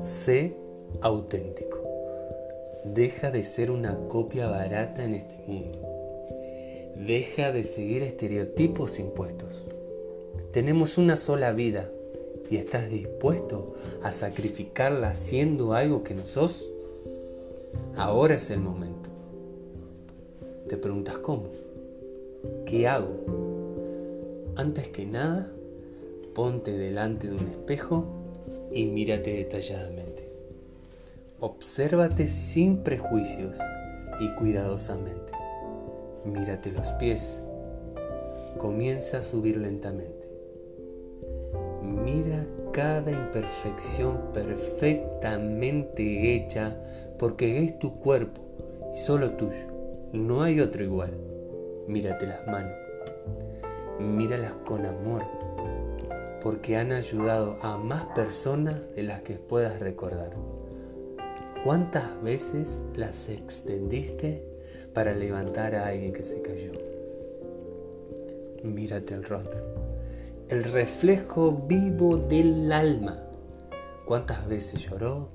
Sé auténtico. Deja de ser una copia barata en este mundo. Deja de seguir estereotipos impuestos. Tenemos una sola vida y estás dispuesto a sacrificarla haciendo algo que no sos. Ahora es el momento. Te preguntas cómo. ¿Qué hago? Antes que nada, ponte delante de un espejo y mírate detalladamente. Obsérvate sin prejuicios y cuidadosamente. Mírate los pies. Comienza a subir lentamente. Mira cada imperfección perfectamente hecha porque es tu cuerpo y solo tuyo. No hay otro igual. Mírate las manos. Míralas con amor porque han ayudado a más personas de las que puedas recordar. ¿Cuántas veces las extendiste para levantar a alguien que se cayó? Mírate el rostro, el reflejo vivo del alma. ¿Cuántas veces lloró,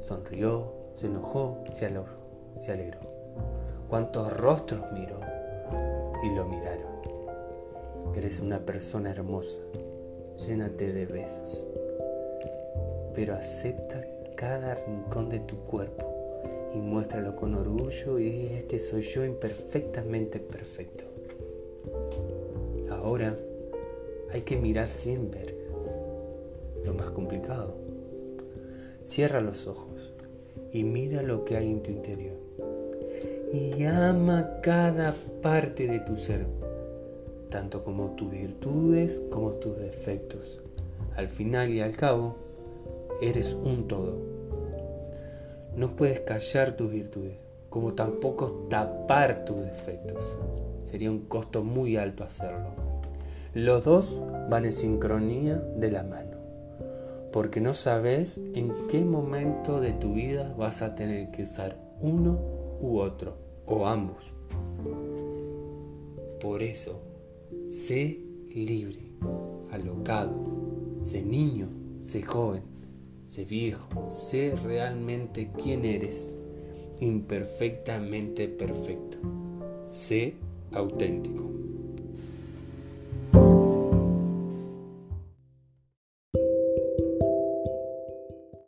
sonrió, se enojó, se alegró? Se alegró? ¿Cuántos rostros miró y lo miraron? Eres una persona hermosa, llénate de besos, pero acepta cada rincón de tu cuerpo y muéstralo con orgullo y este soy yo imperfectamente perfecto. Ahora hay que mirar sin ver, lo más complicado. Cierra los ojos y mira lo que hay en tu interior. Y ama cada parte de tu ser tanto como tus virtudes como tus defectos. Al final y al cabo, eres un todo. No puedes callar tus virtudes, como tampoco tapar tus defectos. Sería un costo muy alto hacerlo. Los dos van en sincronía de la mano, porque no sabes en qué momento de tu vida vas a tener que usar uno u otro, o ambos. Por eso, Sé libre, alocado, sé niño, sé joven, sé viejo, sé realmente quién eres, imperfectamente perfecto. Sé auténtico.